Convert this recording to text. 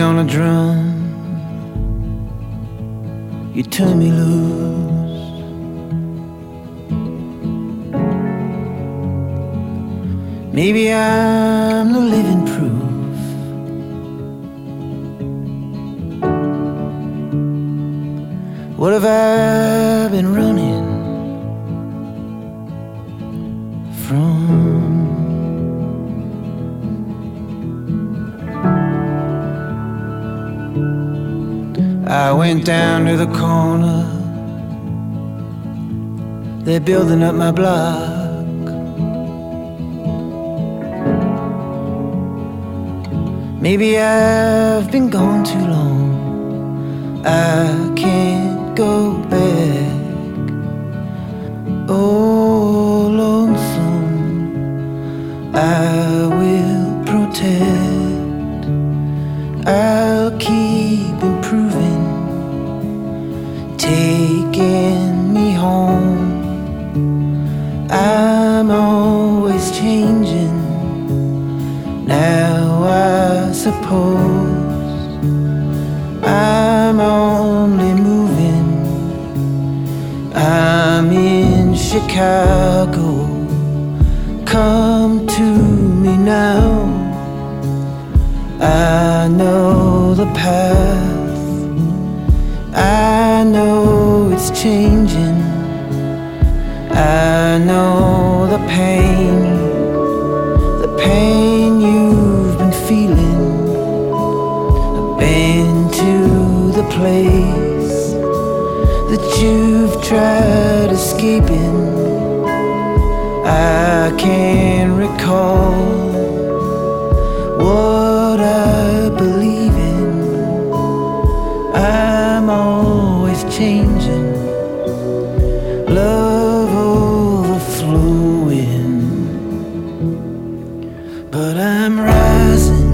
on a drum. You turn me loose. Maybe I'm the living proof. What have I been running I went down to the corner. They're building up my block. Maybe I've been gone too long. I can't go back. Oh, lonesome, I will protect. Suppose I'm only moving. I'm in Chicago. Come to me now. I know the path. I know it's changing. I know the pain. The pain you've been feeling. place that you've tried escaping. I can recall what I believe in. I'm always changing. Love overflowing, but I'm rising.